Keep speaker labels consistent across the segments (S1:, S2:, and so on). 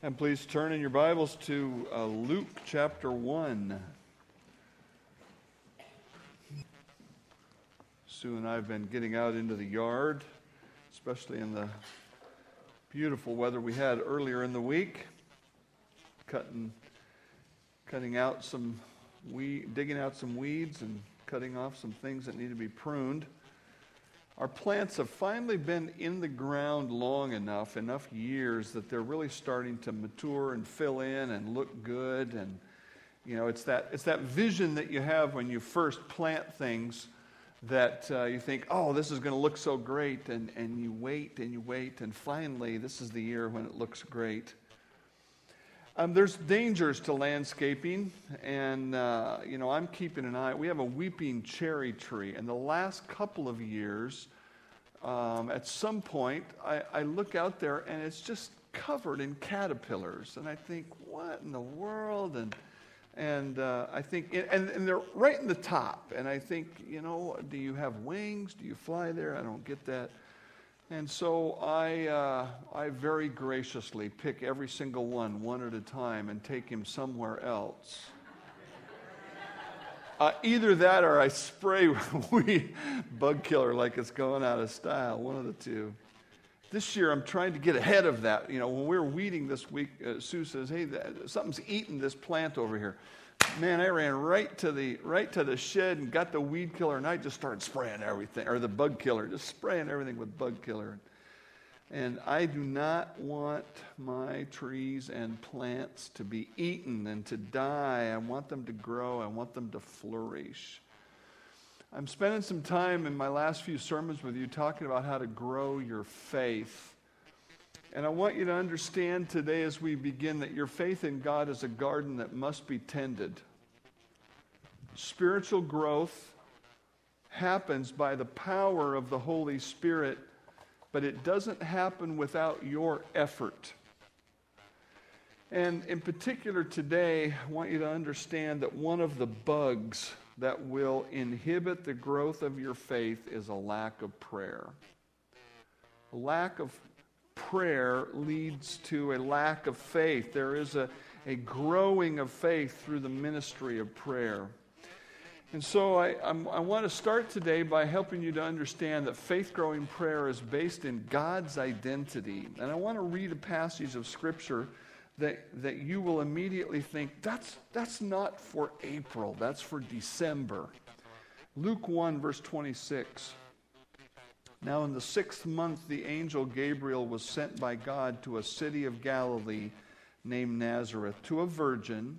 S1: And please turn in your Bibles to uh, Luke chapter 1. Sue and I have been getting out into the yard, especially in the beautiful weather we had earlier in the week, cutting, cutting out some weed, digging out some weeds and cutting off some things that need to be pruned. Our plants have finally been in the ground long enough, enough years, that they're really starting to mature and fill in and look good. And, you know, it's that, it's that vision that you have when you first plant things that uh, you think, oh, this is going to look so great. And, and you wait and you wait. And finally, this is the year when it looks great. Um, there's dangers to landscaping, and uh, you know I'm keeping an eye. We have a weeping cherry tree, and the last couple of years, um, at some point, I, I, look out there and it's just covered in caterpillars, and I think, what in the world? And and uh, I think, and, and they're right in the top, and I think, you know, do you have wings? Do you fly there? I don't get that. And so I, uh, I very graciously pick every single one, one at a time, and take him somewhere else. Uh, either that or I spray weed bug killer like it's going out of style, one of the two. This year I'm trying to get ahead of that. You know, when we were weeding this week, uh, Sue says, "Hey, something's eating this plant over here." man, I ran right to the right to the shed and got the weed killer, and I just started spraying everything, or the bug killer, just spraying everything with bug killer. And I do not want my trees and plants to be eaten and to die. I want them to grow. I want them to flourish. I'm spending some time in my last few sermons with you talking about how to grow your faith. And I want you to understand today as we begin that your faith in God is a garden that must be tended. Spiritual growth happens by the power of the Holy Spirit, but it doesn't happen without your effort. And in particular, today, I want you to understand that one of the bugs that will inhibit the growth of your faith is a lack of prayer. A lack of prayer leads to a lack of faith. There is a, a growing of faith through the ministry of prayer. And so I, I'm, i want to start today by helping you to understand that faith growing prayer is based in God's identity. And I want to read a passage of Scripture that, that you will immediately think that's, that's not for April, that's for December. Luke 1, verse 26. Now, in the sixth month, the angel Gabriel was sent by God to a city of Galilee named Nazareth, to a virgin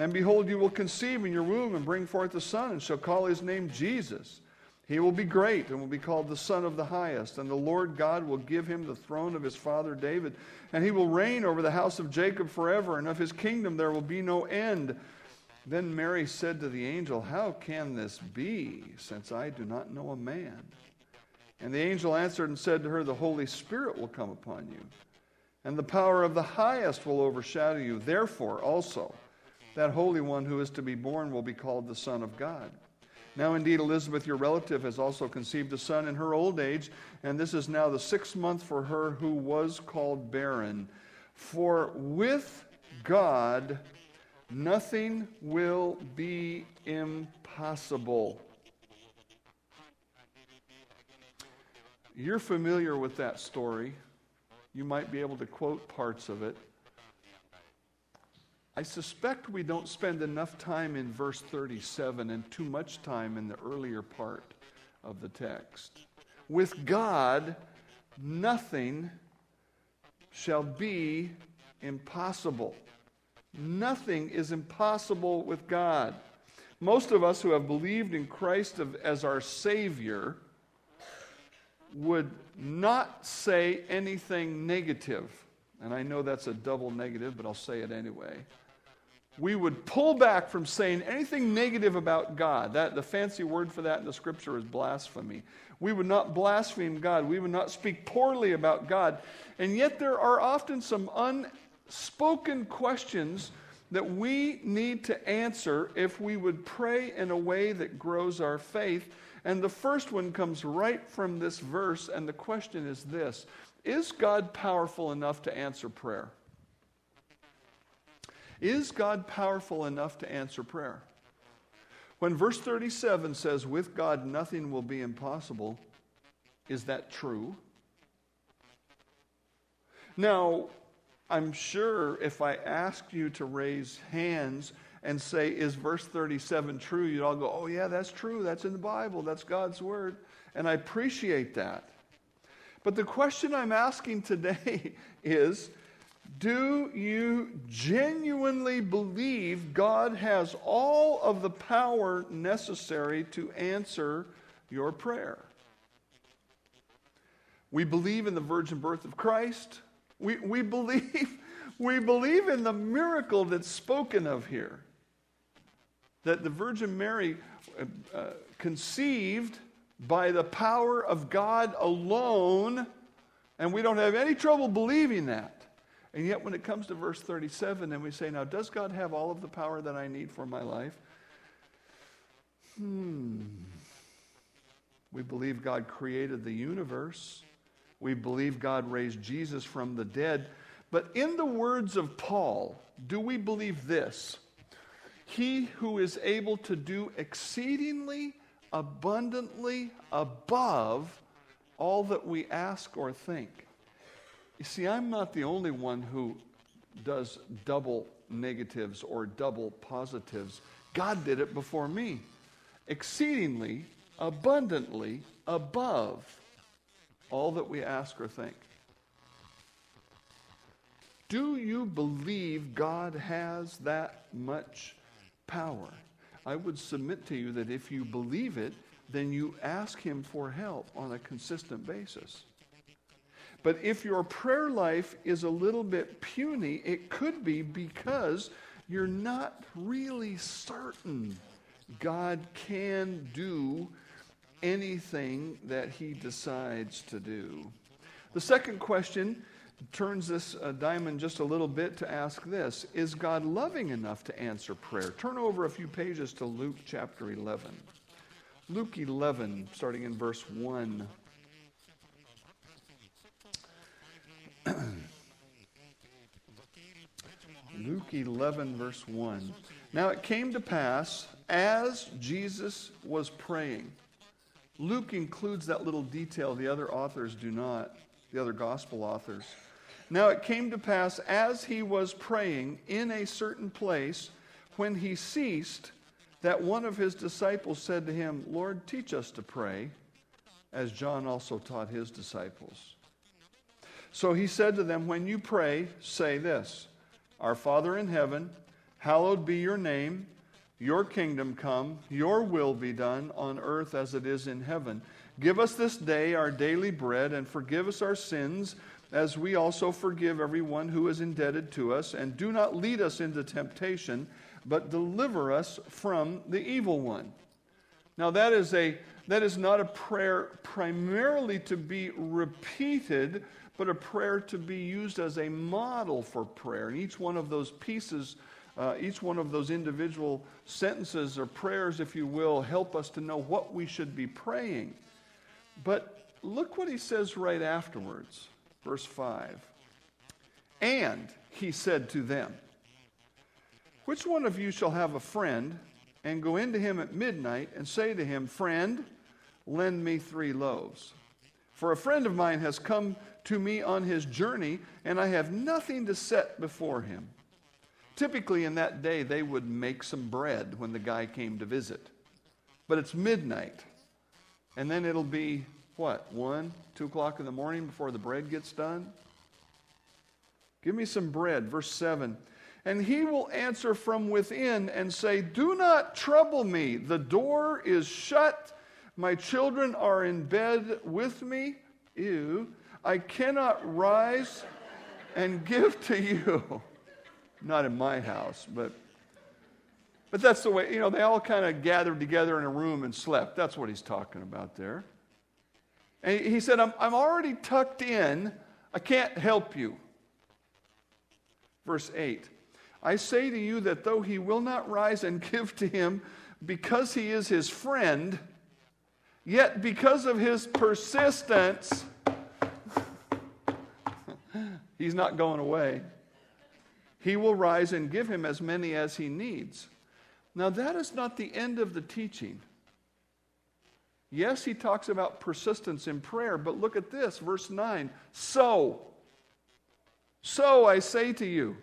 S1: And behold, you will conceive in your womb and bring forth a son, and shall call his name Jesus. He will be great and will be called the Son of the Highest. And the Lord God will give him the throne of his father David, and he will reign over the house of Jacob forever, and of his kingdom there will be no end. Then Mary said to the angel, How can this be, since I do not know a man? And the angel answered and said to her, The Holy Spirit will come upon you, and the power of the highest will overshadow you. Therefore, also, that Holy One who is to be born will be called the Son of God. Now, indeed, Elizabeth, your relative, has also conceived a son in her old age, and this is now the sixth month for her who was called barren. For with God, Nothing will be impossible. You're familiar with that story. You might be able to quote parts of it. I suspect we don't spend enough time in verse 37 and too much time in the earlier part of the text. With God, nothing shall be impossible. Nothing is impossible with God. Most of us who have believed in Christ as our Savior would not say anything negative. And I know that's a double negative, but I'll say it anyway. we would pull back from saying anything negative about God. That, the fancy word for that in the scripture is blasphemy. We would not blaspheme God. We would not speak poorly about God. And yet, there are often some unspoken questions that we need to answer if we would pray in a way that grows our faith. And the first one comes right from this verse, and the question is this Is God powerful enough to answer prayer? Is God powerful enough to answer prayer? When verse 37 says, With God nothing will be impossible, is that true? Now, I'm sure if I asked you to raise hands and say, Is verse 37 true? You'd all go, Oh, yeah, that's true. That's in the Bible. That's God's word. And I appreciate that. But the question I'm asking today is do you genuinely believe God has all of the power necessary to answer your prayer? We believe in the virgin birth of Christ. We, we, believe, we believe in the miracle that's spoken of here. That the Virgin Mary uh, uh conceived by the power of God alone, and we don't have any trouble believing that. And yet, when it comes to verse 37, and we say, Now, does God have all of the power that I need for my life? Hmm. We believe God created the universe. We believe God raised Jesus from the dead. But in the words of Paul, do we believe this? He who is able to do exceedingly abundantly above all that we ask or think. You see, I'm not the only one who does double negatives or double positives. God did it before me. Exceedingly, abundantly, above all that we ask or think. Do you believe God has that much power? I would submit to you that if you believe it, then you ask Him for help on a consistent basis. But if your prayer life is a little bit puny, it could be because you're not really certain God can do anything that He decides to do. The second question turns this uh, diamond just a little bit to ask this Is God loving enough to answer prayer? Turn over a few pages to Luke chapter 11. Luke 11, starting in verse 1. Luke 11, verse 1. Now it came to pass as Jesus was praying. Luke includes that little detail the other authors do not, the other gospel authors. Now it came to pass as he was praying in a certain place, when he ceased, that one of his disciples said to him, Lord, teach us to pray, as John also taught his disciples. So he said to them, When you pray, say this Our Father in heaven, hallowed be your name. Your kingdom come, your will be done on earth as it is in heaven. Give us this day our daily bread, and forgive us our sins, as we also forgive everyone who is indebted to us. And do not lead us into temptation, but deliver us from the evil one. Now, that is, a, that is not a prayer primarily to be repeated but a prayer to be used as a model for prayer. And each one of those pieces, uh, each one of those individual sentences or prayers, if you will, help us to know what we should be praying. But look what he says right afterwards, verse 5. And he said to them, Which one of you shall have a friend and go into him at midnight and say to him, Friend, lend me three loaves? For a friend of mine has come to me on his journey, and I have nothing to set before him. Typically, in that day, they would make some bread when the guy came to visit. But it's midnight. And then it'll be, what, 1, 2 o'clock in the morning before the bread gets done? Give me some bread. Verse 7. And he will answer from within and say, Do not trouble me. The door is shut. My children are in bed with me. Ew. I cannot rise and give to you. Not in my house, but But that's the way, you know, they all kind of gathered together in a room and slept. That's what he's talking about there. And he said, I'm, I'm already tucked in. I can't help you. Verse 8 I say to you that though he will not rise and give to him because he is his friend, yet because of his persistence, he's not going away. He will rise and give him as many as he needs. Now, that is not the end of the teaching. Yes, he talks about persistence in prayer, but look at this, verse 9. So, so I say to you,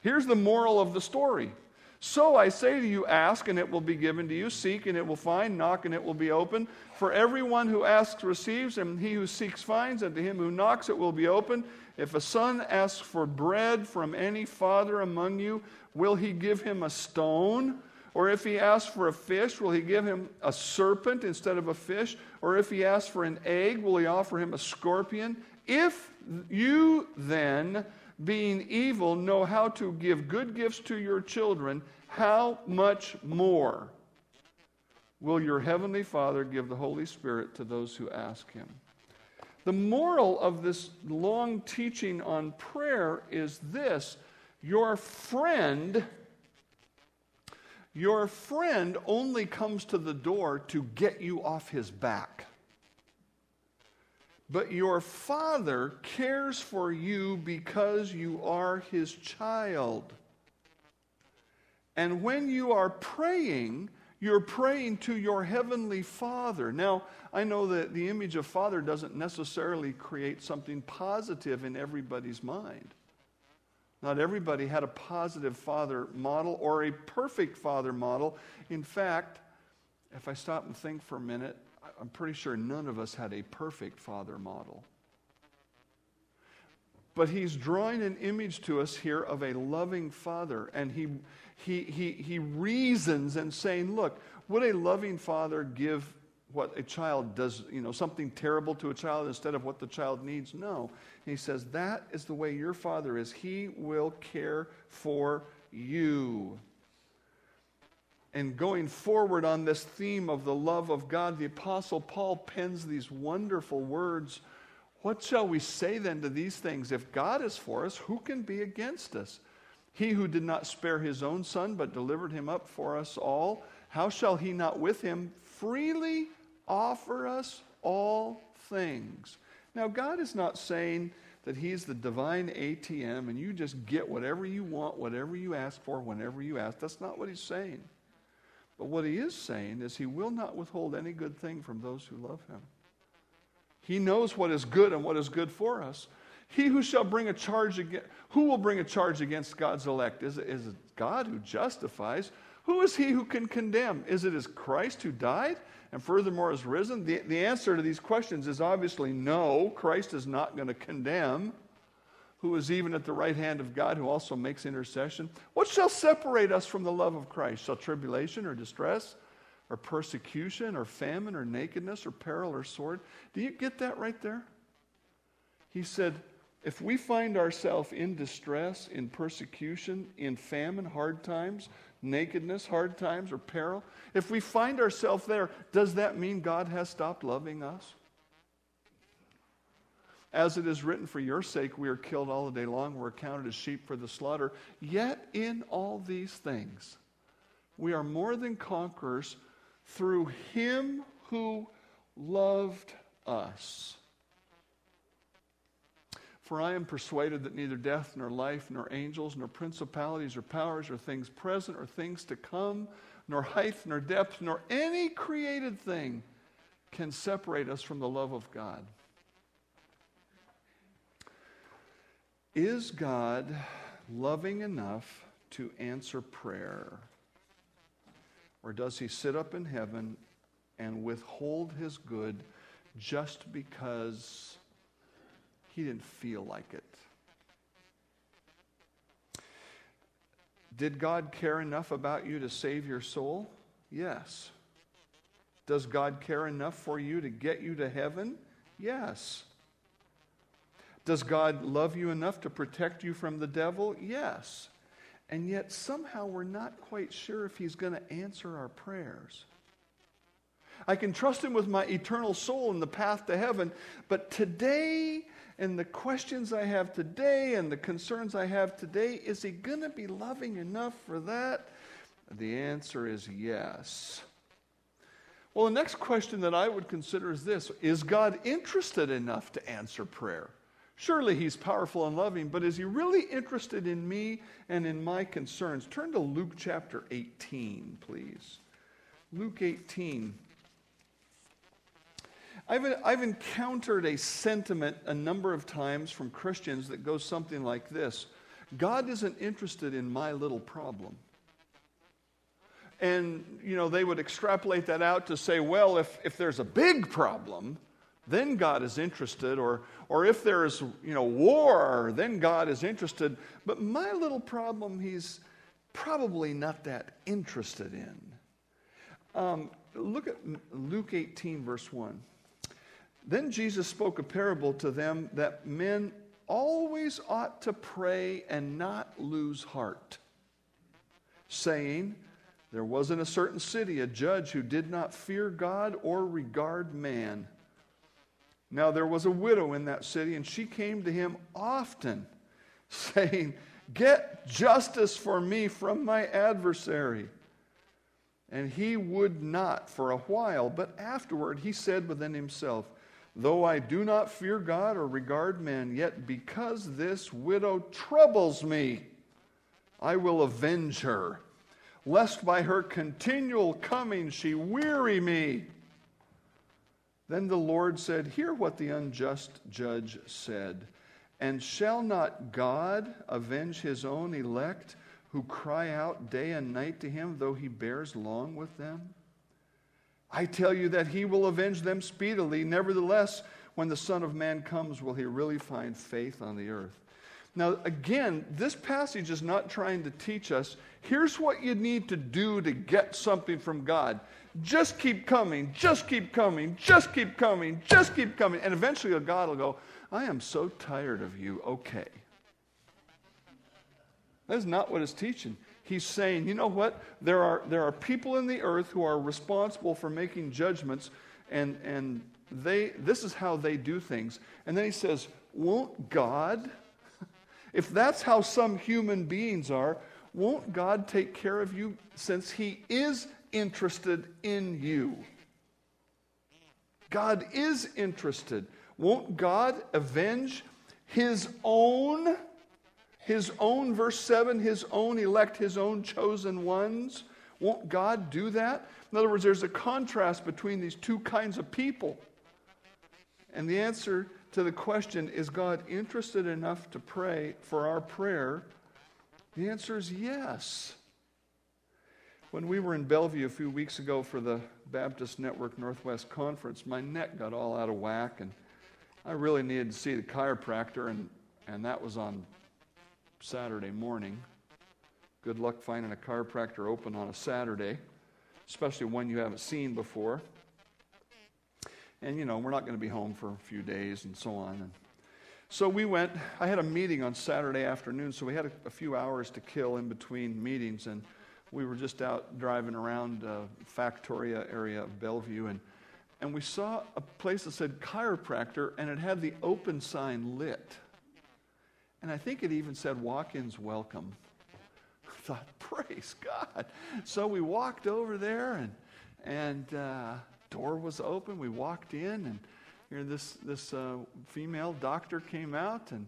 S1: here's the moral of the story. So I say to you, ask and it will be given to you, seek and it will find, knock and it will be open. For everyone who asks receives, and he who seeks finds, and to him who knocks it will be open. If a son asks for bread from any father among you, will he give him a stone? Or if he asks for a fish, will he give him a serpent instead of a fish? Or if he asks for an egg, will he offer him a scorpion? If you then, being evil, know how to give good gifts to your children, how much more will your heavenly Father give the Holy Spirit to those who ask him? The moral of this long teaching on prayer is this your friend your friend only comes to the door to get you off his back. But your father cares for you because you are his child. And when you are praying, you're praying to your heavenly Father. Now, I know that the image of Father doesn't necessarily create something positive in everybody's mind. Not everybody had a positive father model or a perfect father model. In fact, if I stop and think for a minute, I'm pretty sure none of us had a perfect father model. But he's drawing an image to us here of a loving father, and he, he, he, he reasons and saying, Look, would a loving father give what a child does, you know, something terrible to a child instead of what the child needs. No. He says, that is the way your father is. He will care for you. And going forward on this theme of the love of God, the Apostle Paul pens these wonderful words. What shall we say then to these things? If God is for us, who can be against us? He who did not spare his own son, but delivered him up for us all, how shall he not with him freely offer us all things. Now, God is not saying that He's the divine ATM and you just get whatever you want, whatever you ask for, whenever you ask. That's not what He's saying. But what He is saying is He will not withhold any good thing from those who love Him. He knows what is good and what is good for us. He who shall bring a charge against, who will bring a charge against God's elect? Is it, is it God who justifies? Who is he who can condemn? Is it as Christ who died and furthermore is risen? The, the answer to these questions is obviously no. Christ is not going to condemn. Who is even at the right hand of God, who also makes intercession? What shall separate us from the love of Christ? Shall tribulation or distress or persecution or famine or nakedness or peril or sword? Do you get that right there? He said, if we find ourselves in distress, in persecution, in famine, hard times, nakedness, hard times, or peril, if we find ourselves there, does that mean God has stopped loving us? As it is written, for your sake we are killed all the day long, we're counted as sheep for the slaughter. Yet in all these things, we are more than conquerors through him who loved us. For I am persuaded that neither death, nor life, nor angels, nor principalities, or powers, or things present, or things to come, nor height, nor depth, nor any created thing can separate us from the love of God. Is God loving enough to answer prayer? Or does he sit up in heaven and withhold his good just because he didn't feel like it. Did God care enough about you to save your soul? Yes. Does God care enough for you to get you to heaven? Yes. Does God love you enough to protect you from the devil? Yes. and yet somehow we're not quite sure if He's going to answer our prayers. I can trust Him with my eternal soul and the path to heaven, but today, and the questions I have today, and the concerns I have today, is He going to be loving enough for that? The answer is yes. Well, the next question that I would consider is this Is God interested enough to answer prayer? Surely He's powerful and loving, but is He really interested in me and in my concerns? Turn to Luke chapter 18, please. Luke 18. I've, I've encountered a sentiment a number of times from Christians that goes something like this God isn't interested in my little problem. And, you know, they would extrapolate that out to say, well, if, if there's a big problem, then God is interested. Or, or if there's, you know, war, then God is interested. But my little problem, he's probably not that interested in. Um, look at Luke 18, verse 1. Then Jesus spoke a parable to them that men always ought to pray and not lose heart, saying, There was in a certain city a judge who did not fear God or regard man. Now there was a widow in that city, and she came to him often, saying, Get justice for me from my adversary. And he would not for a while, but afterward he said within himself, Though I do not fear God or regard men, yet because this widow troubles me, I will avenge her, lest by her continual coming she weary me. Then the Lord said, Hear what the unjust judge said. And shall not God avenge his own elect who cry out day and night to him, though he bears long with them? I tell you that he will avenge them speedily. Nevertheless, when the Son of Man comes, will he really find faith on the earth? Now, again, this passage is not trying to teach us here's what you need to do to get something from God. Just keep coming, just keep coming, just keep coming, just keep coming. And eventually God will go, I am so tired of you, okay. That's not what it's teaching he's saying, you know what? There are, there are people in the earth who are responsible for making judgments, and, and they, this is how they do things. And then he says, won't God, if that's how some human beings are, won't God take care of you since he is interested in you? God is interested. Won't God avenge his own? His own, verse 7, his own elect, his own chosen ones? Won't God do that? In other words, there's a contrast between these two kinds of people. And the answer to the question, is God interested enough to pray for our prayer? The answer is yes. When we were in Bellevue a few weeks ago for the Baptist Network Northwest Conference, my neck got all out of whack, and I really needed to see the chiropractor, and, and that was on Saturday morning. Good luck finding a chiropractor open on a Saturday, especially one you haven't seen before. And, you know, we're not going to be home for a few days and so on. And so we went, I had a meeting on Saturday afternoon, so we had a, a few hours to kill in between meetings. And we were just out driving around uh, Factoria area of Bellevue, and, and we saw a place that said chiropractor, and it had the open sign lit. And I think it even said walk ins welcome. I thought, praise God. So we walked over there and, and uh, door was open. We walked in and here this, this uh, female doctor came out and,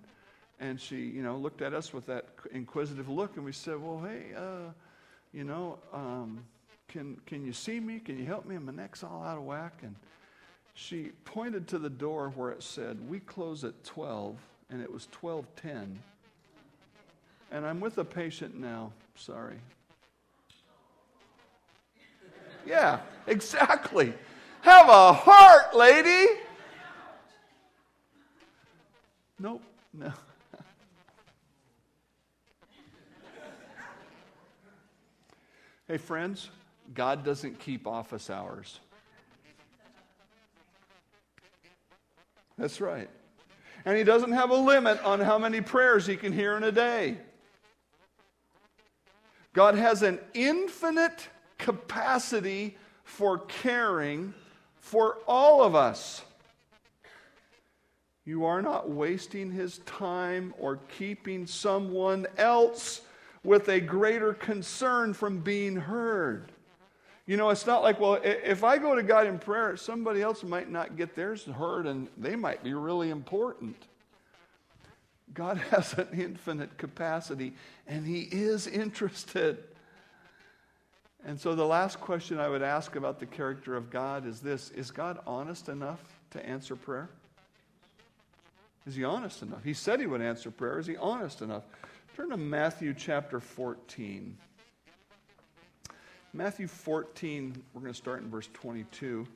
S1: and she, you know, looked at us with that inquisitive look and we said, well, hey, uh, you know, um, can, can you see me? Can you help me? My neck's all out of whack. And she pointed to the door where it said, we close at 12 and it was 1210. And I'm with a patient now. Sorry. Yeah, exactly. Have a heart, lady. Nope, no. hey, friends, God doesn't keep office hours. That's right. And he doesn't have a limit on how many prayers he can hear in a day. God has an infinite capacity for caring for all of us. You are not wasting his time or keeping someone else with a greater concern from being heard. You know, it's not like, well, if I go to God in prayer, somebody else might not get theirs heard and they might be really important. God has an infinite capacity and He is interested. And so, the last question I would ask about the character of God is this Is God honest enough to answer prayer? Is he honest enough? He said he would answer prayer. Is he honest enough? Turn to Matthew chapter 14. Matthew 14, we're going to start in verse 22.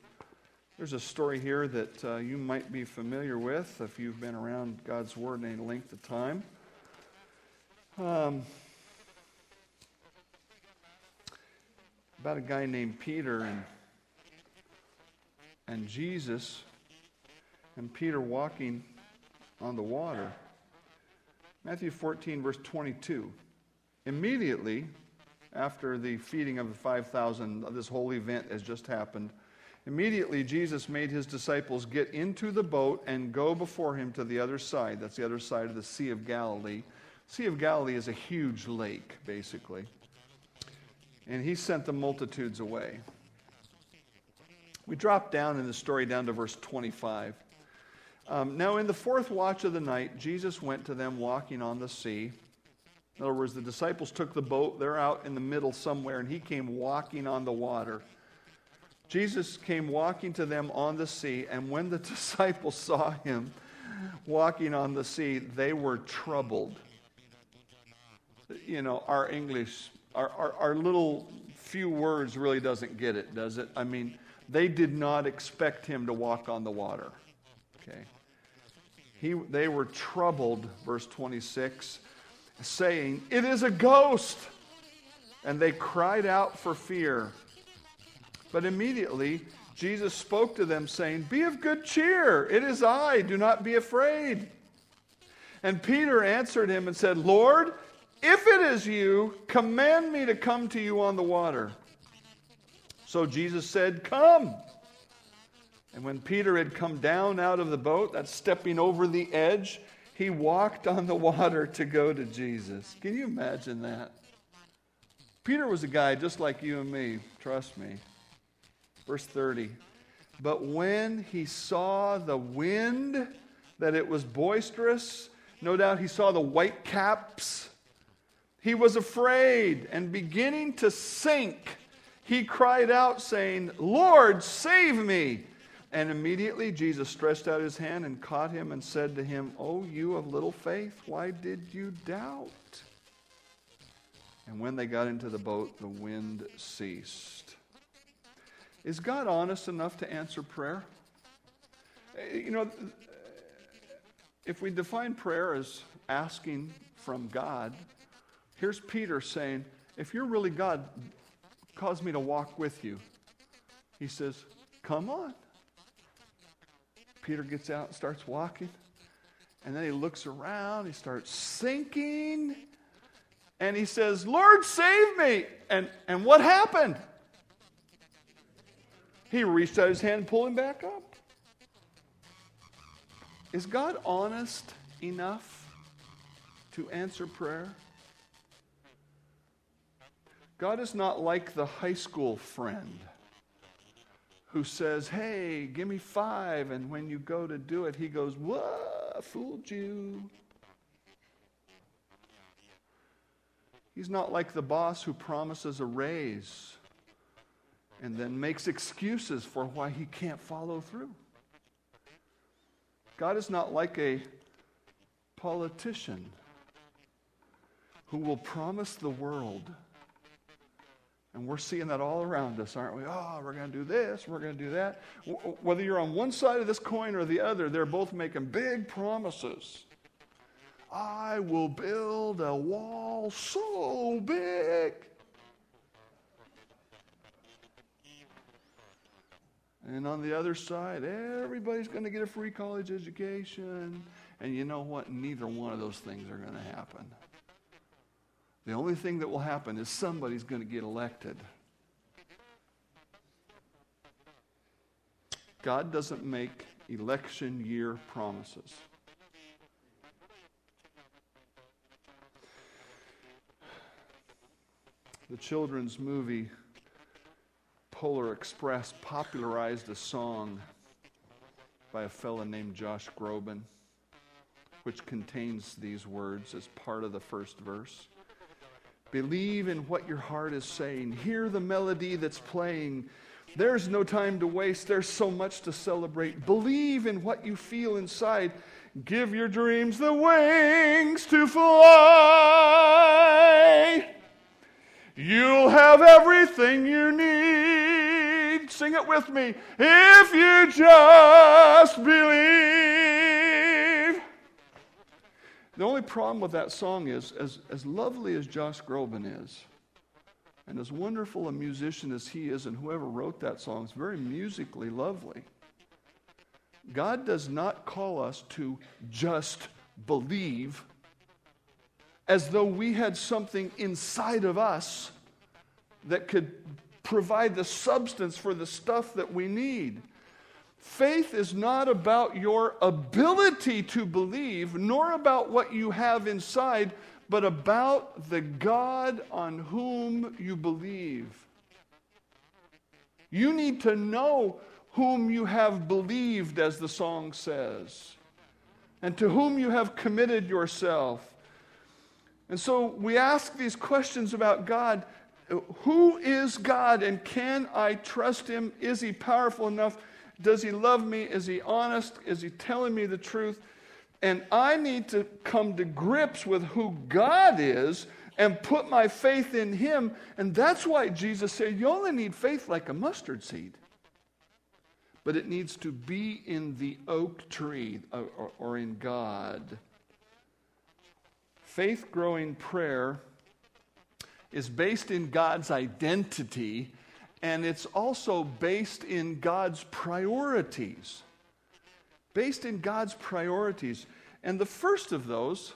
S1: There's a story here that uh, you might be familiar with if you've been around God's Word any length of time. Um, about a guy named Peter and, and Jesus, and Peter walking on the water. Matthew 14, verse 22. Immediately after the feeding of the 5,000, this whole event has just happened. Immediately, Jesus made his disciples get into the boat and go before him to the other side. That's the other side of the Sea of Galilee. Sea of Galilee is a huge lake, basically. And he sent the multitudes away. We drop down in the story down to verse 25. Um, now, in the fourth watch of the night, Jesus went to them walking on the sea. In other words, the disciples took the boat, they're out in the middle somewhere, and he came walking on the water. Jesus came walking to them on the sea, and when the disciples saw him walking on the sea, they were troubled. You know, our English, our, our, our little few words really doesn't get it, does it? I mean, they did not expect him to walk on the water. Okay. He, they were troubled, verse 26, saying, It is a ghost. And they cried out for fear. But immediately Jesus spoke to them, saying, Be of good cheer. It is I. Do not be afraid. And Peter answered him and said, Lord, if it is you, command me to come to you on the water. So Jesus said, Come. And when Peter had come down out of the boat, that's stepping over the edge, he walked on the water to go to Jesus. Can you imagine that? Peter was a guy just like you and me, trust me. Verse 30. But when he saw the wind, that it was boisterous, no doubt he saw the white caps, he was afraid and beginning to sink. He cried out, saying, Lord, save me. And immediately Jesus stretched out his hand and caught him and said to him, O you of little faith, why did you doubt? And when they got into the boat, the wind ceased. Is God honest enough to answer prayer? You know, if we define prayer as asking from God, here's Peter saying, If you're really God, cause me to walk with you. He says, Come on. Peter gets out and starts walking. And then he looks around, he starts sinking, and he says, Lord, save me. And, and what happened? He reached out his hand and pulled him back up. Is God honest enough to answer prayer? God is not like the high school friend who says, Hey, give me five. And when you go to do it, he goes, What? Fooled you. He's not like the boss who promises a raise and then makes excuses for why he can't follow through. God is not like a politician who will promise the world and we're seeing that all around us, aren't we? Oh, we're going to do this, we're going to do that. Whether you're on one side of this coin or the other, they're both making big promises. I will build a wall so big. And on the other side, everybody's going to get a free college education. And you know what? Neither one of those things are going to happen. The only thing that will happen is somebody's going to get elected. God doesn't make election year promises. The children's movie Polar Express popularized a song by a fellow named Josh Groban, which contains these words as part of the first verse. Believe in what your heart is saying. Hear the melody that's playing. There's no time to waste. There's so much to celebrate. Believe in what you feel inside. Give your dreams the wings to fly. You'll have everything you need. Sing it with me. If you just believe. The only problem with that song is, as, as lovely as Josh Groban is, and as wonderful a musician as he is, and whoever wrote that song is very musically lovely, God does not call us to just believe as though we had something inside of us that could provide the substance for the stuff that we need. Faith is not about your ability to believe, nor about what you have inside, but about the God on whom you believe. You need to know whom you have believed, as the song says, and to whom you have committed yourself. And so we ask these questions about God Who is God, and can I trust Him? Is He powerful enough? Does He love me? Is He honest? Is He telling me the truth? And I need to come to grips with who God is and put my faith in Him. And that's why Jesus said, You only need faith like a mustard seed. But it needs to be in the oak tree or, or, or in God. Faith growing prayer is based in God's identity and it's also based in God's priorities. Based in God's priorities. And the first of those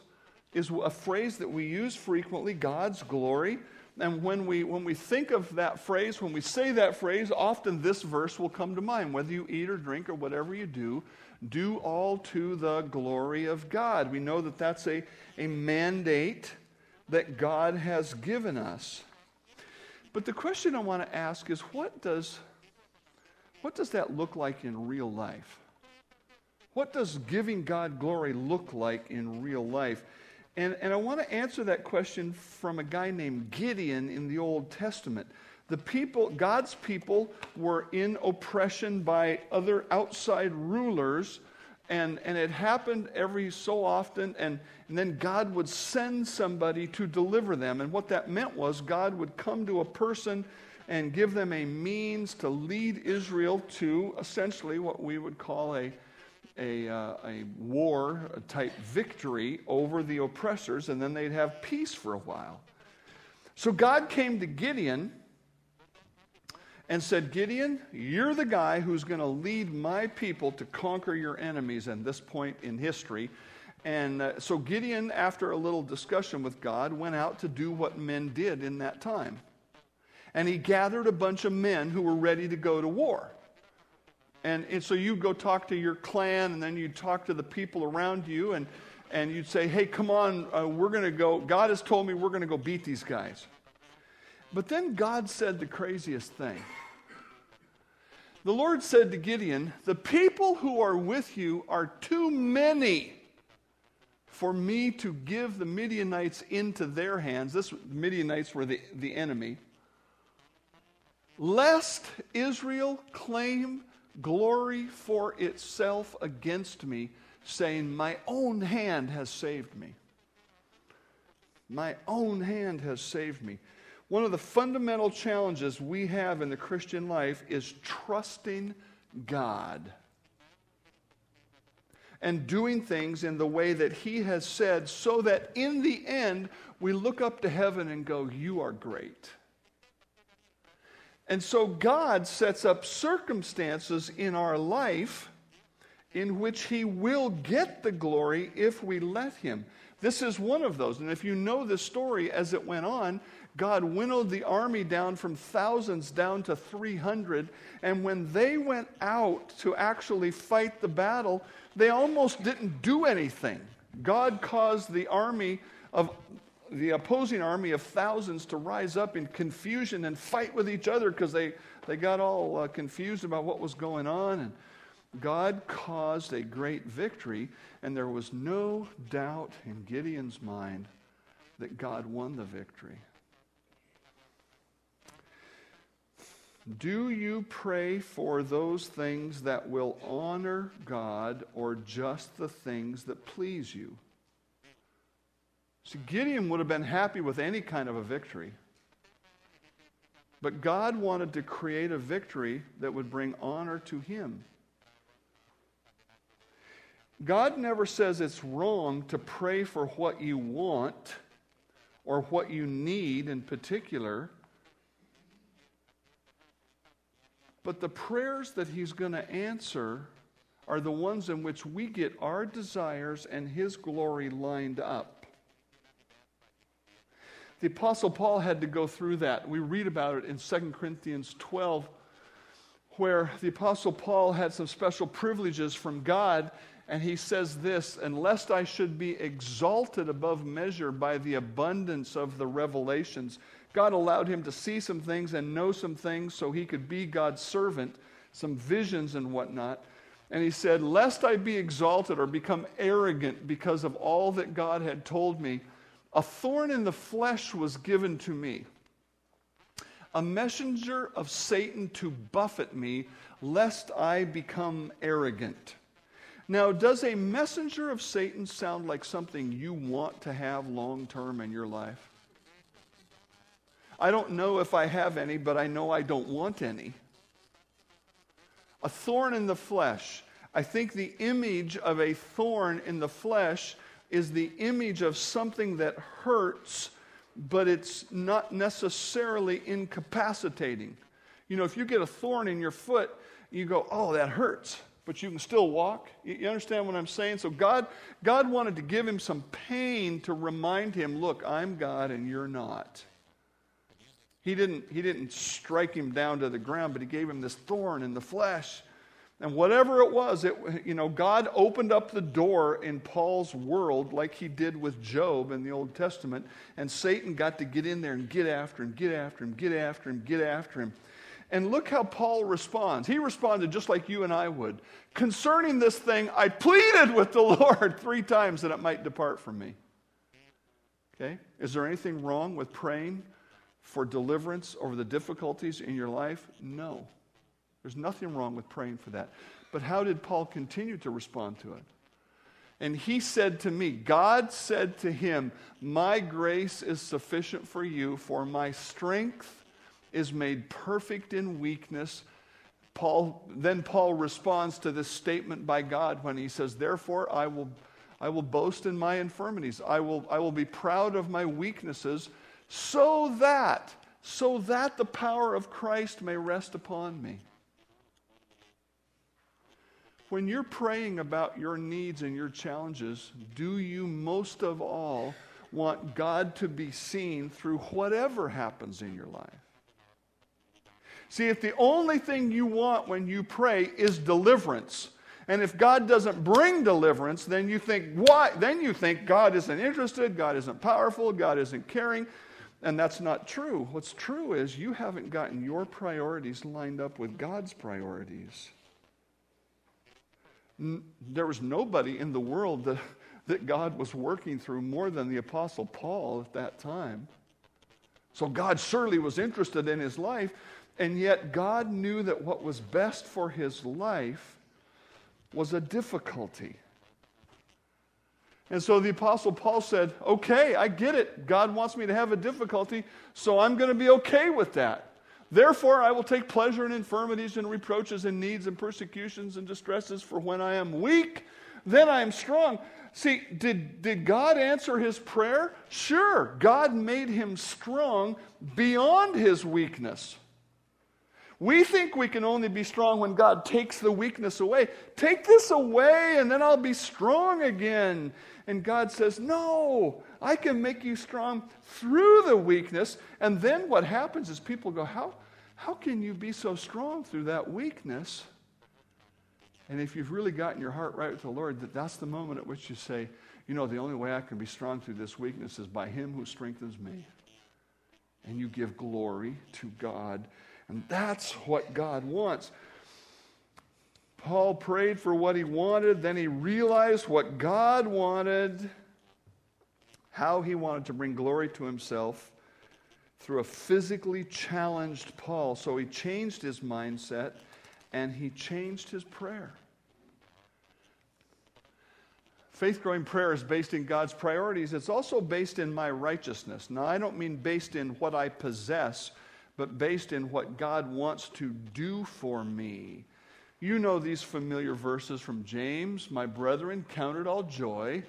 S1: is a phrase that we use frequently God's glory. And when we, when we think of that phrase, when we say that phrase, often this verse will come to mind. Whether you eat or drink or whatever you do, do all to the glory of God. We know that that's a, a mandate that God has given us. But the question I want to ask is what does, what does that look like in real life? What does giving God glory look like in real life? And, and I want to answer that question from a guy named Gideon in the Old Testament. The people, God's people, were in oppression by other outside rulers and, and it happened every so often, and, and then God would send somebody to deliver them. And what that meant was God would come to a person and give them a means to lead Israel to essentially what we would call a, a, uh, a war type victory over the oppressors, and then they'd have peace for a while. So God came to Gideon and said, Gideon, you're the guy who's going to lead my people to conquer your enemies at this point in history. And uh, so Gideon, after a little discussion with God, went out to do what men did in that time. And he gathered a bunch of men who were ready to go to war. And, and so you'd go talk to your clan, and then you'd talk to the people around you, and, and you'd say, Hey, come on, uh, we're going to go. God has told me we're going to go beat these guys. But then God said the craziest thing. The Lord said to Gideon, The people who are with you are too many for me to give the Midianites into their hands. This the Midianites were the, the enemy. Lest Israel claim glory for itself against me, saying, My own hand has saved me. My own hand has saved me. One of the fundamental challenges we have in the Christian life is trusting God and doing things in the way that He has said, so that in the end we look up to heaven and go, You are great. And so God sets up circumstances in our life in which he will get the glory if we let him. This is one of those. And if you know the story as it went on, God winnowed the army down from thousands down to 300. And when they went out to actually fight the battle, they almost didn't do anything. God caused the army of the opposing army of thousands to rise up in confusion and fight with each other because they, they got all uh, confused about what was going on. And God caused a great victory, and there was no doubt in Gideon's mind that God won the victory. Do you pray for those things that will honor God or just the things that please you? See, Gideon would have been happy with any kind of a victory. But God wanted to create a victory that would bring honor to him. God never says it's wrong to pray for what you want or what you need in particular. But the prayers that He's going to answer are the ones in which we get our desires and His glory lined up. The Apostle Paul had to go through that. We read about it in 2 Corinthians 12, where the Apostle Paul had some special privileges from God and he says this, and lest I should be exalted above measure by the abundance of the revelations. God allowed him to see some things and know some things so he could be God's servant, some visions and whatnot. And he said, Lest I be exalted or become arrogant because of all that God had told me, a thorn in the flesh was given to me, a messenger of Satan to buffet me, lest I become arrogant. Now, does a messenger of Satan sound like something you want to have long term in your life? I don't know if I have any, but I know I don't want any. A thorn in the flesh. I think the image of a thorn in the flesh is the image of something that hurts, but it's not necessarily incapacitating. You know, if you get a thorn in your foot, you go, oh, that hurts but you can still walk. You understand what I'm saying? So God, God wanted to give him some pain to remind him, look, I'm God and you're not. He didn't, he didn't strike him down to the ground, but he gave him this thorn in the flesh. And whatever it was, it, you know, God opened up the door in Paul's world like he did with Job in the Old Testament, and Satan got to get in there and get after him, get after him, get after him, get after him. And look how Paul responds. He responded just like you and I would. Concerning this thing, I pleaded with the Lord three times that it might depart from me. Okay? Is there anything wrong with praying for deliverance over the difficulties in your life? No. There's nothing wrong with praying for that. But how did Paul continue to respond to it? And he said to me, God said to him, My grace is sufficient for you, for my strength is made perfect in weakness. Paul, then Paul responds to this statement by God when he says, Therefore, I will, I will boast in my infirmities. I will, I will be proud of my weaknesses, so that, so that the power of Christ may rest upon me. When you're praying about your needs and your challenges, do you most of all want God to be seen through whatever happens in your life? See, if the only thing you want when you pray is deliverance, and if God doesn't bring deliverance, then you think, why? Then you think God isn't interested, God isn't powerful, God isn't caring. And that's not true. What's true is you haven't gotten your priorities lined up with God's priorities. There was nobody in the world that, that God was working through more than the Apostle Paul at that time. So God surely was interested in his life, and yet, God knew that what was best for his life was a difficulty. And so the Apostle Paul said, Okay, I get it. God wants me to have a difficulty, so I'm going to be okay with that. Therefore, I will take pleasure in infirmities and reproaches and needs and persecutions and distresses, for when I am weak, then I am strong. See, did, did God answer his prayer? Sure. God made him strong beyond his weakness. We think we can only be strong when God takes the weakness away. Take this away, and then I'll be strong again. And God says, No, I can make you strong through the weakness. And then what happens is people go, How, how can you be so strong through that weakness? And if you've really gotten your heart right with the Lord, that that's the moment at which you say, You know, the only way I can be strong through this weakness is by Him who strengthens me. And you give glory to God and that's what God wants. Paul prayed for what he wanted, then he realized what God wanted, how he wanted to bring glory to himself through a physically challenged Paul. So he changed his mindset and he changed his prayer. Faith growing prayer is based in God's priorities. It's also based in my righteousness. Now, I don't mean based in what I possess but based in what God wants to do for me. You know these familiar verses from James. My brethren, count it all joy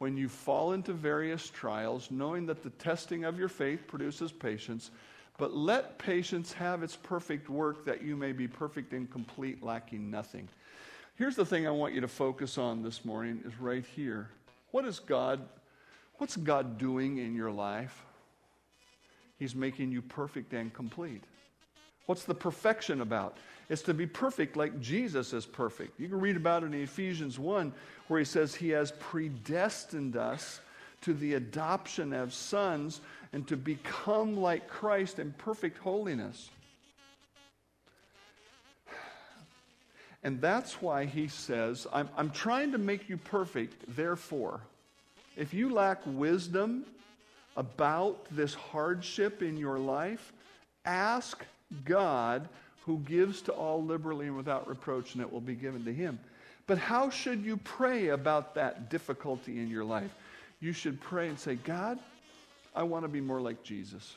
S1: when you fall into various trials, knowing that the testing of your faith produces patience. But let patience have its perfect work, that you may be perfect and complete, lacking nothing. Here's the thing I want you to focus on this morning is right here. What is God? What's God doing in your life? He's making you perfect and complete. What's the perfection about? It's to be perfect like Jesus is perfect. You can read about it in Ephesians 1, where he says he has predestined us to the adoption as sons and to become like Christ in perfect holiness. And that's why he says, I'm, I'm trying to make you perfect, therefore, if you lack wisdom, about this hardship in your life, ask God who gives to all liberally and without reproach, and it will be given to him. But how should you pray about that difficulty in your life? You should pray and say, God, I want to be more like Jesus.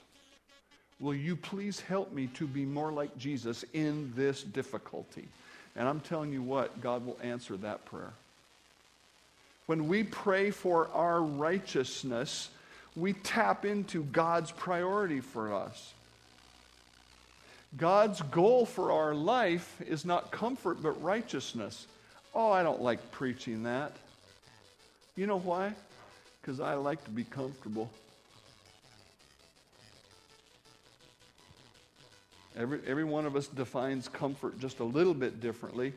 S1: Will you please help me to be more like Jesus in this difficulty? And I'm telling you what, God will answer that prayer. When we pray for our righteousness, we tap into God's priority for us. God's goal for our life is not comfort but righteousness. Oh, I don't like preaching that. You know why? Because I like to be comfortable. Every, every one of us defines comfort just a little bit differently,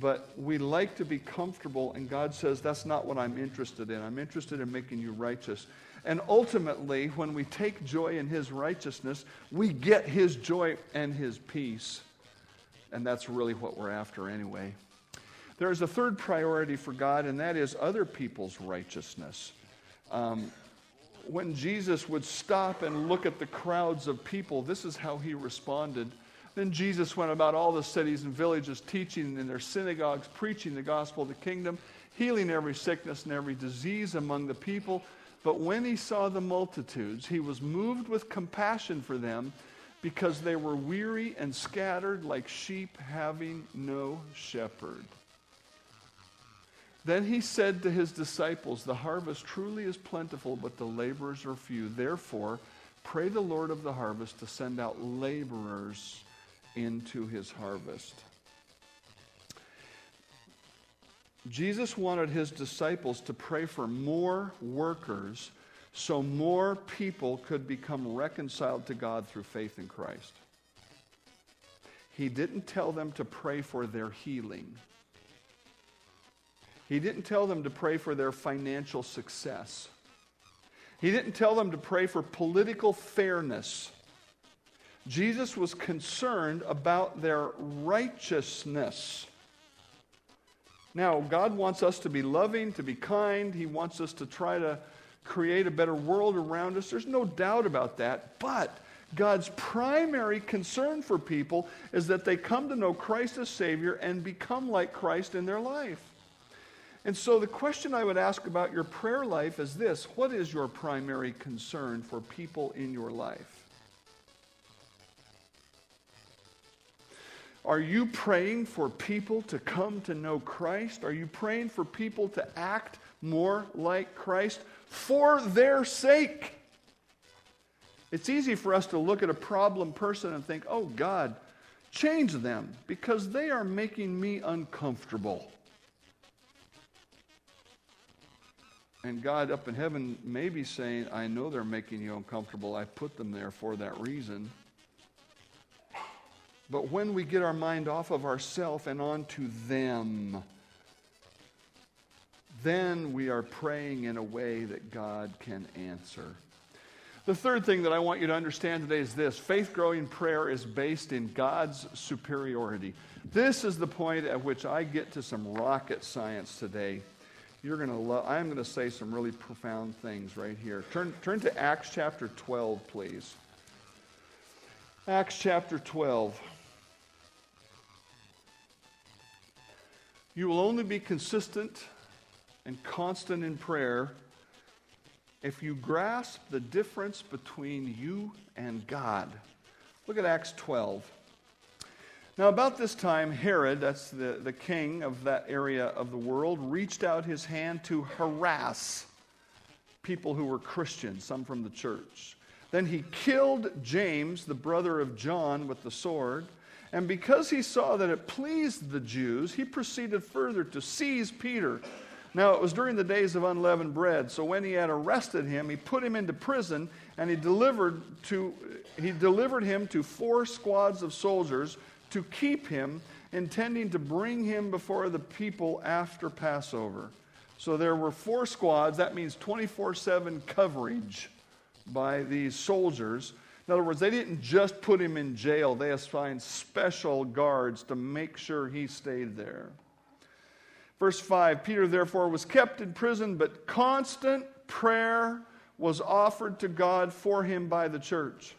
S1: but we like to be comfortable, and God says, That's not what I'm interested in. I'm interested in making you righteous. And ultimately, when we take joy in His righteousness, we get His joy and His peace. And that's really what we're after anyway. There is a third priority for God, and that is other people's righteousness. Um, when Jesus would stop and look at the crowds of people, this is how he responded. Then Jesus went about all the cities and villages, teaching in their synagogues, preaching the gospel of the kingdom, healing every sickness and every disease among the people. But when he saw the multitudes, he was moved with compassion for them because they were weary and scattered like sheep having no shepherd. Then he said to his disciples, The harvest truly is plentiful, but the laborers are few. Therefore, pray the Lord of the harvest to send out laborers into his harvest. Jesus wanted his disciples to pray for more workers so more people could become reconciled to God through faith in Christ. He didn't tell them to pray for their healing. He didn't tell them to pray for their financial success. He didn't tell them to pray for political fairness. Jesus was concerned about their righteousness. Now, God wants us to be loving, to be kind. He wants us to try to create a better world around us. There's no doubt about that. But God's primary concern for people is that they come to know Christ as Savior and become like Christ in their life. And so the question I would ask about your prayer life is this What is your primary concern for people in your life? Are you praying for people to come to know Christ? Are you praying for people to act more like Christ for their sake? It's easy for us to look at a problem person and think, oh, God, Change them because they are making me uncomfortable. And God up in heaven may be saying, I know they're making you uncomfortable. I put them there for that reason. But when we get our mind off of ourself and onto them, then we are praying in a way that God can answer. The third thing that I want you to understand today is this faith growing prayer is based in God's superiority. This is the point at which I get to some rocket science today. You're going to love, I'm going to say some really profound things right here. Turn, turn to Acts chapter 12, please. Acts chapter 12. You will only be consistent and constant in prayer if you grasp the difference between you and God. Look at Acts 12. Now, about this time, Herod, that's the, the king of that area of the world, reached out his hand to harass people who were Christians, some from the church. Then he killed James, the brother of John, with the sword. And because he saw that it pleased the Jews, he proceeded further to seize Peter. Now, it was during the days of unleavened bread. So when he had arrested him, he put him into prison and he delivered, to, he delivered him to four squads of soldiers to keep him, intending to bring him before the people after Passover. So there were four squads. That means 24 7 coverage by these soldiers. In other words, they didn't just put him in jail, they assigned special guards to make sure he stayed there. Verse 5 Peter therefore was kept in prison, but constant prayer was offered to God for him by the church.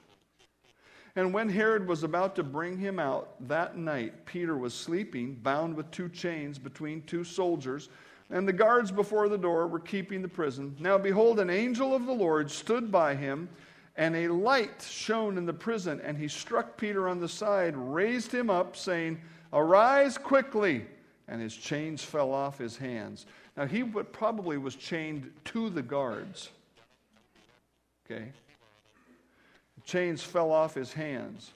S1: And when Herod was about to bring him out that night, Peter was sleeping, bound with two chains between two soldiers, and the guards before the door were keeping the prison. Now, behold, an angel of the Lord stood by him and a light shone in the prison, and he struck Peter on the side, raised him up, saying, Arise quickly. And his chains fell off his hands. Now, he probably was chained to the guards. Okay? The chains fell off his hands.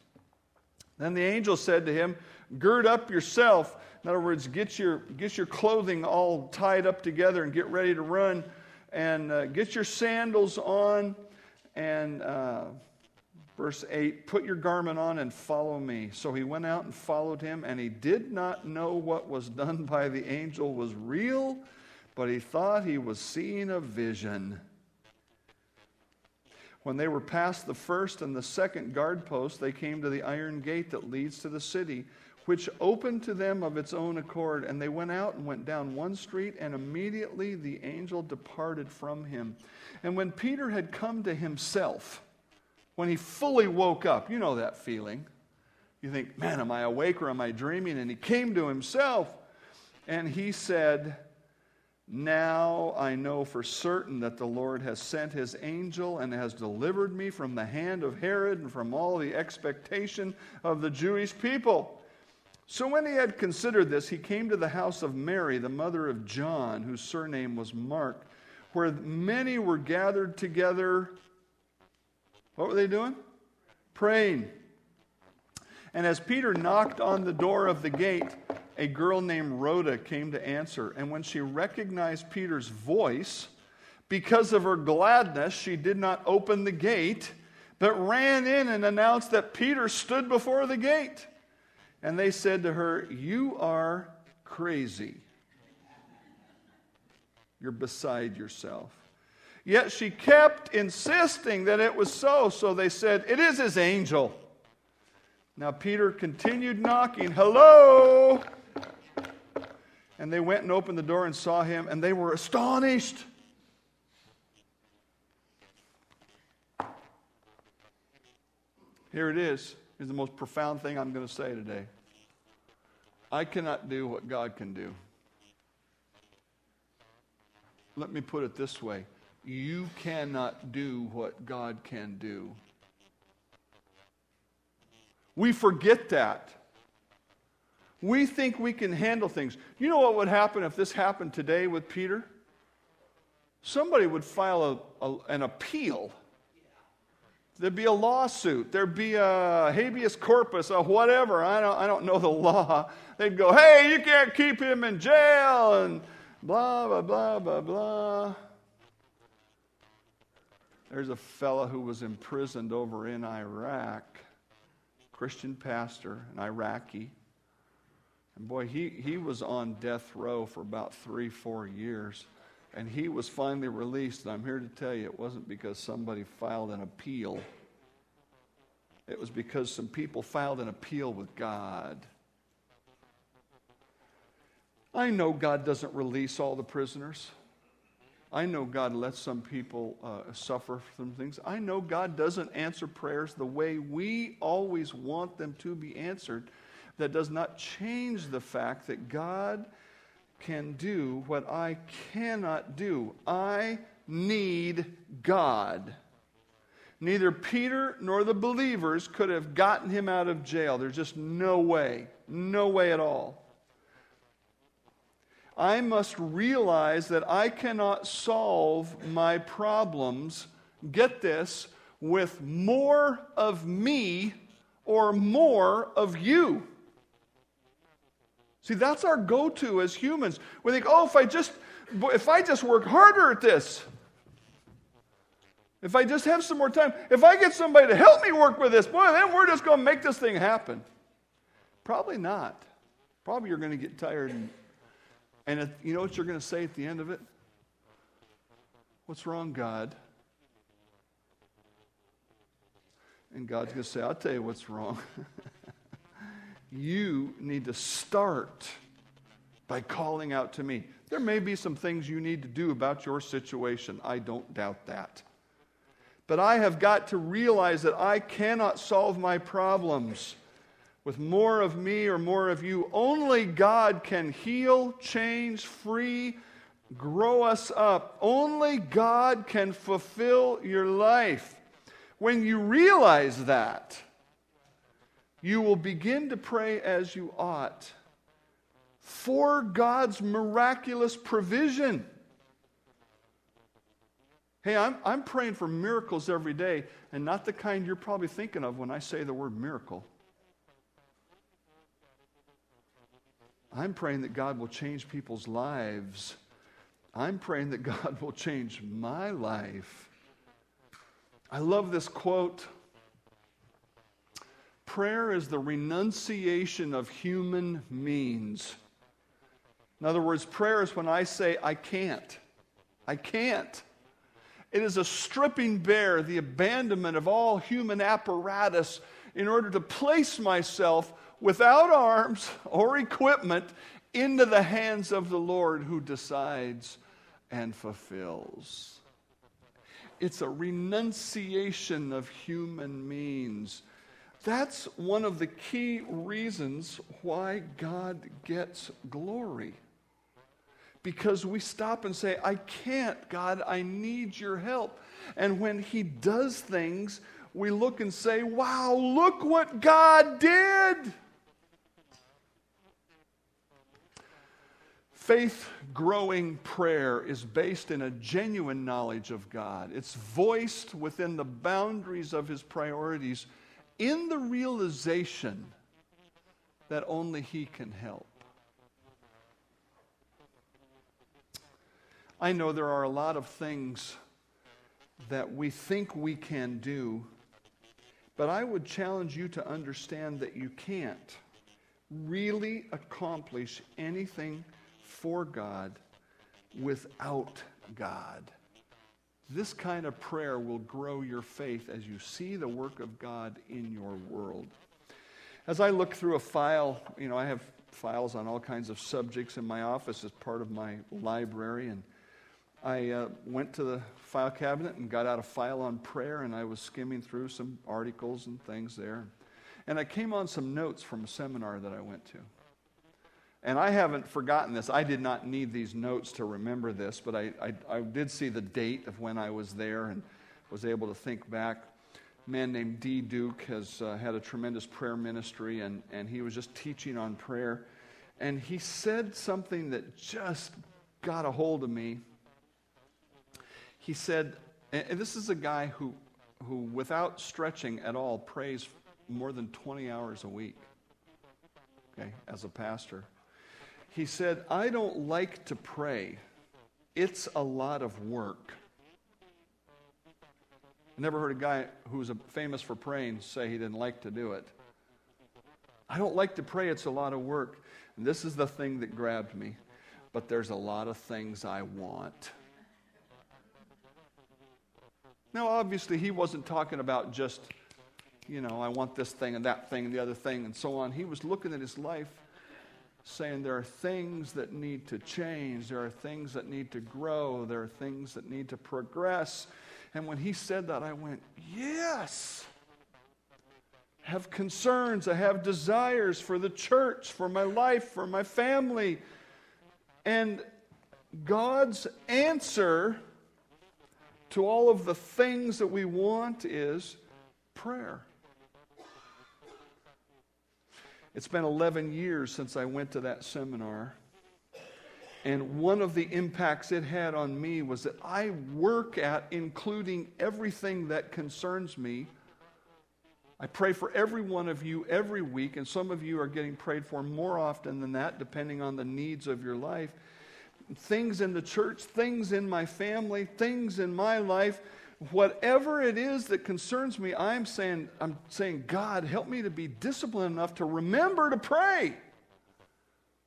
S1: Then the angel said to him, Gird up yourself. In other words, get your, get your clothing all tied up together and get ready to run. And uh, get your sandals on and uh, verse 8 Put your garment on and follow me. So he went out and followed him, and he did not know what was done by the angel was real, but he thought he was seeing a vision. When they were past the first and the second guard post, they came to the iron gate that leads to the city, which opened to them of its own accord. And they went out and went down one street, and immediately the angel departed from him. And when Peter had come to himself, when he fully woke up, you know that feeling. You think, man, am I awake or am I dreaming? And he came to himself and he said, Now I know for certain that the Lord has sent his angel and has delivered me from the hand of Herod and from all the expectation of the Jewish people. So when he had considered this, he came to the house of Mary, the mother of John, whose surname was Mark where many were gathered together. What were they doing? Praying. And as Peter knocked on the door of the gate, a girl named Rhoda came to answer. And when she recognized Peter's voice, because of her gladness, she did not open the gate, but ran in and announced that Peter stood before the gate. And they said to her, You are crazy. You're beside yourself. Yet she kept insisting that it was so, so they said, It is his angel. Now Peter continued knocking, Hello! And they went and opened the door and saw him, and they were astonished. Here it is. Here's the most profound thing I'm going to say today. I cannot do what God can do let me put it this way you cannot do what God can do. We forget that. We think we can handle things. You know what would happen if this happened today with Peter? Somebody would file a, a, an appeal. There'd be a lawsuit. There'd be a habeas corpus, or whatever. I don't, I don't know the law. They'd go, hey, you can't keep him in jail, and blah, blah, blah, blah, blah. There's a fellow who was imprisoned over in Iraq, Christian pastor, an Iraqi. And boy, he, he was on death row for about three, four years. And he was finally released. And I'm here to tell you, it wasn't because somebody filed an appeal, it was because some people filed an appeal with God. I know God doesn't release all the prisoners. I know God lets some people uh, suffer from things. I know God doesn't answer prayers the way we always want them to be answered. That does not change the fact that God can do what I cannot do. I need God. Neither Peter nor the believers could have gotten him out of jail. There's just no way, no way at all. I must realize that I cannot solve my problems, get this, with more of me or more of you. See, that's our go to as humans. We think, oh, if I just if I just work harder at this, if I just have some more time, if I get somebody to help me work with this, boy, then we're just going to make this thing happen. Probably not. Probably you're going to get tired. And, and you know what you're going to say at the end of it? What's wrong, God? And God's going to say, I'll tell you what's wrong. you need to start by calling out to me. There may be some things you need to do about your situation. I don't doubt that. But I have got to realize that I cannot solve my problems with more of me or more of you. Only God can heal, change, free, grow us up. Only God can fulfill your life. When you realize that, you will begin to pray as you ought for God's miraculous provision. Hey, I'm, I'm praying for miracles every day, and not the kind you're probably thinking of when I say the word miracle. I'm praying that God will change people's lives. I'm praying that God will change my life. I love this quote Prayer is the renunciation of human means. In other words, prayer is when I say, I can't. I can't. It is a stripping bare, the abandonment of all human apparatus in order to place myself without arms or equipment into the hands of the Lord who decides and fulfills. It's a renunciation of human means. That's one of the key reasons why God gets glory. Because we stop and say, I can't, God, I need your help. And when He does things, we look and say, Wow, look what God did. Faith growing prayer is based in a genuine knowledge of God. It's voiced within the boundaries of His priorities in the realization that only He can help. I know there are a lot of things that we think we can do, but I would challenge you to understand that you can't really accomplish anything for God without God. This kind of prayer will grow your faith as you see the work of God in your world. As I look through a file, you know, I have files on all kinds of subjects in my office as part of my library, and I uh, went to the file cabinet and got out a file on prayer, and I was skimming through some articles and things there. And I came on some notes from a seminar that I went to. And I haven't forgotten this. I did not need these notes to remember this, but I, I, I, did see the date of when I was there and was able to think back. A man named Dee Duke has uh, had a tremendous prayer ministry, and, and he was just teaching on prayer. And he said something that just got a hold of me. He said, and this is a guy who, who, without stretching at all, prays more than 20 hours a week, okay, as a pastor. He said, I don't like to pray, it's a lot of work. I never heard a guy who was famous for praying say he didn't like to do it. I don't like to pray, it's a lot of work. And this is the thing that grabbed me. But there's a lot of things I want. Now, obviously, he wasn't talking about just, you know, I want this thing and that thing and the other thing and so on. He was looking at his life saying there are things that need to change, there are things that need to grow, there are things that need to progress. And when he said that, I went, yes. I have concerns, I have desires for the church, for my life, for my family. And God's answer to all of the things that we want is prayer. It's been 11 years since I went to that seminar. And one of the impacts it had on me was that I work at including everything that concerns me. I pray for every one of you every week, and some of you are getting prayed for more often than that, depending on the needs of your life. Things in the church, things in my family, things in my life whatever it is that concerns me, I'm saying, I'm saying, God, help me to be disciplined enough to remember to pray.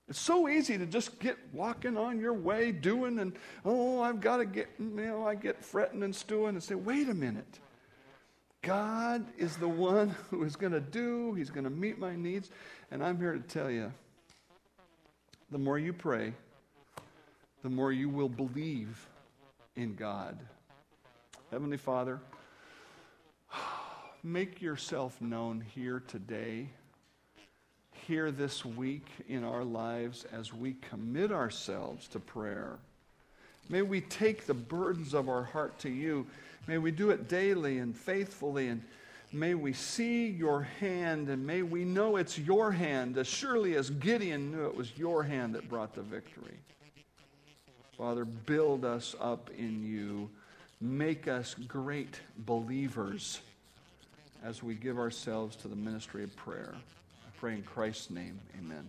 S1: It's so easy to just get walking on your way, doing, and oh, I've got to get, you know, I get fretting and stewing and say, wait a minute. God is the one who is going to do, He's going to meet my needs. And I'm here to tell you the more you pray, the more you will believe in God. Heavenly Father, make yourself known here today, here this week in our lives as we commit ourselves to prayer. May we take the burdens of our heart to you. May we do it daily and faithfully, and may we see your hand, and may we know it's your hand, as surely as Gideon knew it was your hand that brought the victory. Father, build us up in you make us great believers as we give ourselves to the ministry of prayer. I pray in Christ's name, amen.